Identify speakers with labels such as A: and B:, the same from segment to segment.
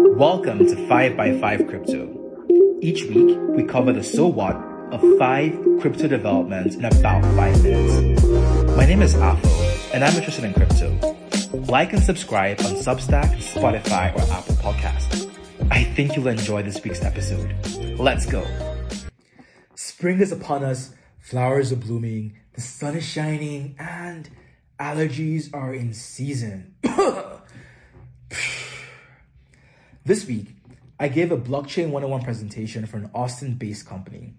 A: Welcome to 5x5 Crypto. Each week, we cover the so what of five crypto developments in about five minutes. My name is Afo, and I'm interested in crypto. Like and subscribe on Substack, Spotify, or Apple Podcasts. I think you'll enjoy this week's episode. Let's go. Spring is upon us, flowers are blooming, the sun is shining, and allergies are in season. this week, I gave a Blockchain 101 presentation for an Austin based company.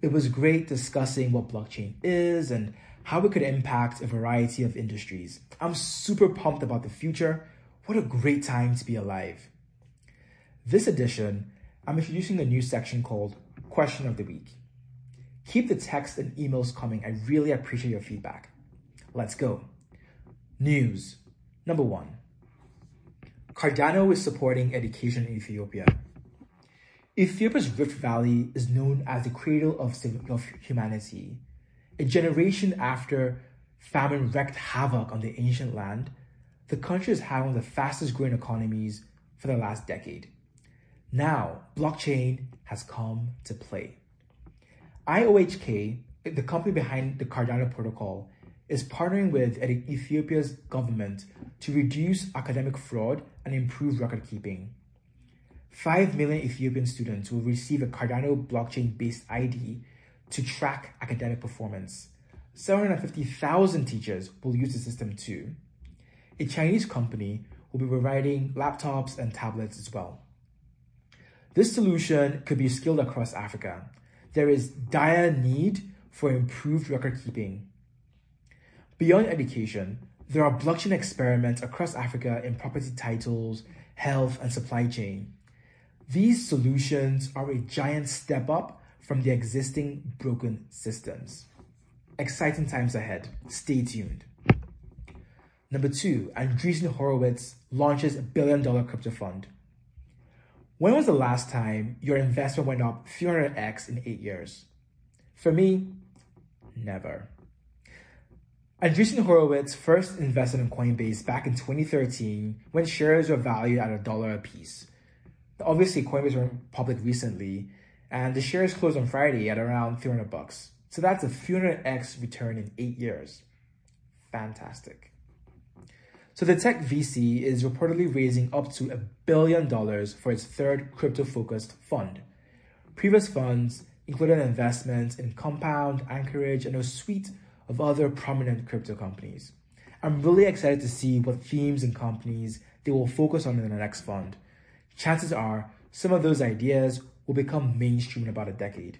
A: It was great discussing what blockchain is and how it could impact a variety of industries. I'm super pumped about the future. What a great time to be alive. This edition, I'm introducing a new section called Question of the Week. Keep the text and emails coming. I really appreciate your feedback. Let's go. News. Number one Cardano is supporting education in Ethiopia. Ethiopia's Rift Valley is known as the cradle of, of humanity. A generation after famine wreaked havoc on the ancient land, the country has had one of the fastest growing economies for the last decade. Now, blockchain has come to play. IOHK, the company behind the Cardano protocol, is partnering with Ethiopia's government to reduce academic fraud and improve record keeping. 5 million Ethiopian students will receive a Cardano blockchain based ID to track academic performance. 750,000 teachers will use the system too. A Chinese company will be providing laptops and tablets as well. This solution could be scaled across Africa. There is dire need for improved record keeping. Beyond education, there are blockchain experiments across Africa in property titles, health, and supply chain. These solutions are a giant step up from the existing broken systems. Exciting times ahead. Stay tuned. Number two, Andreessen Horowitz launches a billion dollar crypto fund. When was the last time your investment went up 300x in eight years? For me, never. Andreessen Horowitz first invested in Coinbase back in 2013 when shares were valued at a dollar a piece. Obviously, Coinbase went public recently, and the shares closed on Friday at around 300 bucks. So that's a 300x return in eight years. Fantastic. So the tech VC is reportedly raising up to a billion dollars for its third crypto-focused fund. Previous funds included investments in Compound, Anchorage, and a suite of other prominent crypto companies. I'm really excited to see what themes and companies they will focus on in the next fund. Chances are some of those ideas will become mainstream in about a decade.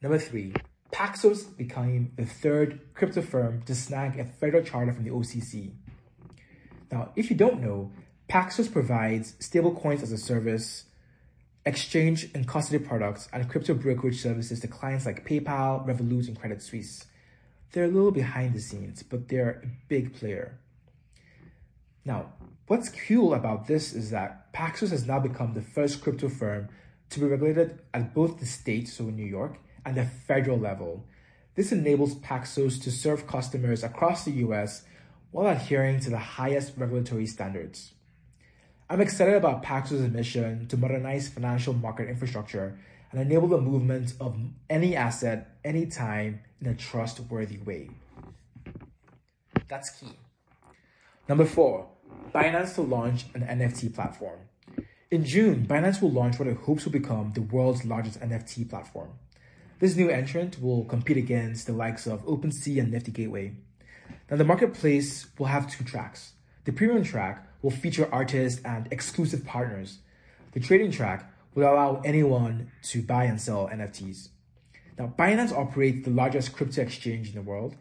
A: Number three, Paxos became the third crypto firm to snag a federal charter from the OCC. Now, if you don't know, Paxos provides stablecoins as a service, exchange and custody products, and crypto brokerage services to clients like PayPal, Revolut, and Credit Suisse. They're a little behind the scenes, but they're a big player. Now, what's cool about this is that Paxos has now become the first crypto firm to be regulated at both the state, so in New York, and the federal level. This enables Paxos to serve customers across the US while adhering to the highest regulatory standards. I'm excited about Paxos' mission to modernize financial market infrastructure and enable the movement of any asset, anytime, in a trustworthy way. That's key. Number four, Binance to launch an NFT platform. In June, Binance will launch what it hopes will become the world's largest NFT platform. This new entrant will compete against the likes of OpenSea and Nifty Gateway. Now, the marketplace will have two tracks. The premium track will feature artists and exclusive partners. The trading track will allow anyone to buy and sell NFTs. Now, Binance operates the largest crypto exchange in the world.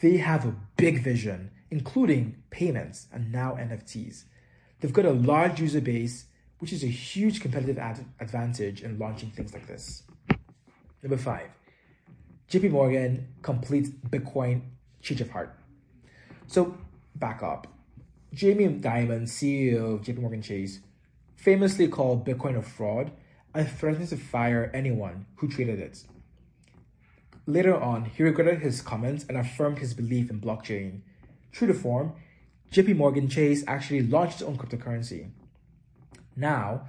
A: They have a big vision, including payments and now NFTs. They've got a large user base, which is a huge competitive ad- advantage in launching things like this. Number five, JP Morgan completes Bitcoin change of heart. So back up. Jamie Dimon, CEO of JP Morgan Chase, famously called Bitcoin a fraud and threatened to fire anyone who traded it. Later on, he regretted his comments and affirmed his belief in blockchain. True to form, JP Morgan Chase actually launched its own cryptocurrency. Now,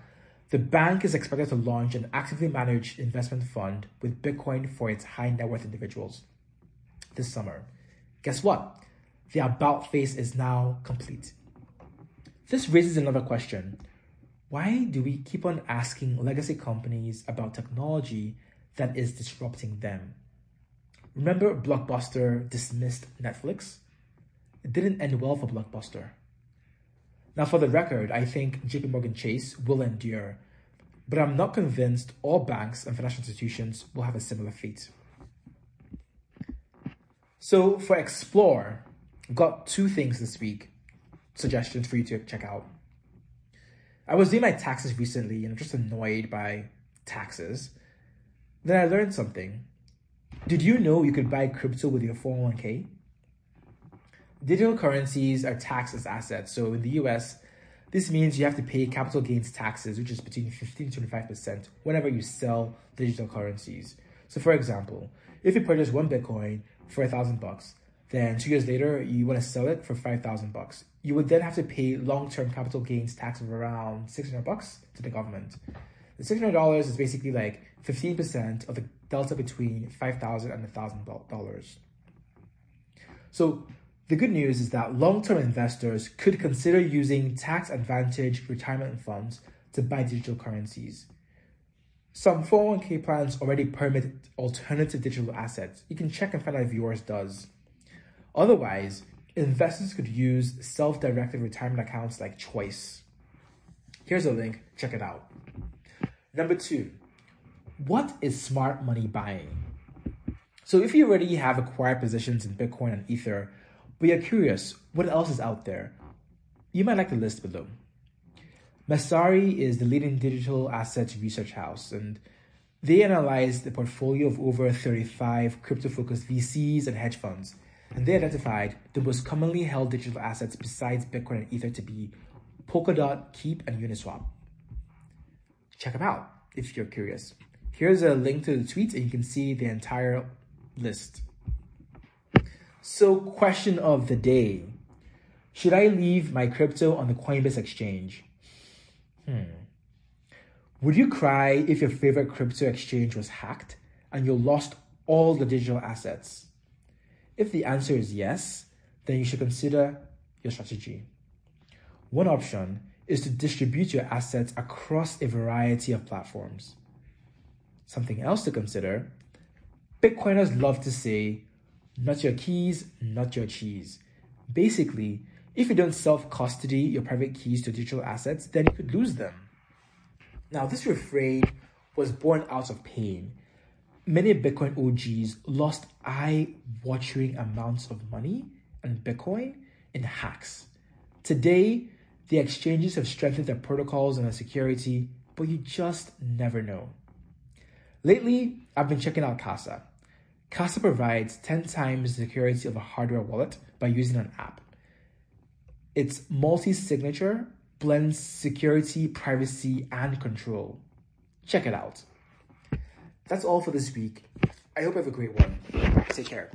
A: the bank is expected to launch an actively managed investment fund with Bitcoin for its high net worth individuals this summer. Guess what? The about face is now complete. This raises another question. Why do we keep on asking legacy companies about technology that is disrupting them? Remember Blockbuster dismissed Netflix? It didn't end well for Blockbuster. Now, for the record, I think JP Morgan Chase will endure, but I'm not convinced all banks and financial institutions will have a similar fate. So, for Explore, got two things this week, suggestions for you to check out. I was doing my taxes recently and I'm just annoyed by taxes. Then I learned something. Did you know you could buy crypto with your 401k? Digital currencies are taxed as assets. So in the US, this means you have to pay capital gains taxes, which is between 15 to 25% whenever you sell digital currencies. So for example, if you purchase one Bitcoin for a thousand bucks, then two years later you want to sell it for five thousand bucks. You would then have to pay long-term capital gains tax of around six hundred bucks to the government. The six hundred dollars is basically like fifteen percent of the delta between five thousand and a thousand dollars. So the good news is that long-term investors could consider using tax-advantaged retirement funds to buy digital currencies. Some 401k plans already permit alternative digital assets. You can check and find out if yours does. Otherwise, investors could use self-directed retirement accounts like Choice. Here's a link, check it out. Number two, what is smart money buying? So if you already have acquired positions in Bitcoin and Ether, but you're curious what else is out there, you might like the list below. Messari is the leading digital assets research house, and they analyzed the portfolio of over 35 crypto focused VCs and hedge funds. And they identified the most commonly held digital assets besides Bitcoin and Ether to be Polkadot, Keep, and Uniswap. Check them out if you're curious. Here's a link to the tweet, and you can see the entire list. So, question of the day Should I leave my crypto on the Coinbase exchange? Hmm. Would you cry if your favorite crypto exchange was hacked and you lost all the digital assets? If the answer is yes, then you should consider your strategy. One option is to distribute your assets across a variety of platforms. Something else to consider Bitcoiners love to say, not your keys, not your cheese. Basically, if you don't self custody your private keys to digital assets, then you could lose them. Now, this refrain was born out of pain. Many Bitcoin OGs lost eye watering amounts of money and Bitcoin in hacks. Today, the exchanges have strengthened their protocols and their security, but you just never know. Lately, I've been checking out Casa. Casa provides 10 times the security of a hardware wallet by using an app. Its multi signature blends security, privacy, and control. Check it out. That's all for this week. I hope you have a great one. Take care.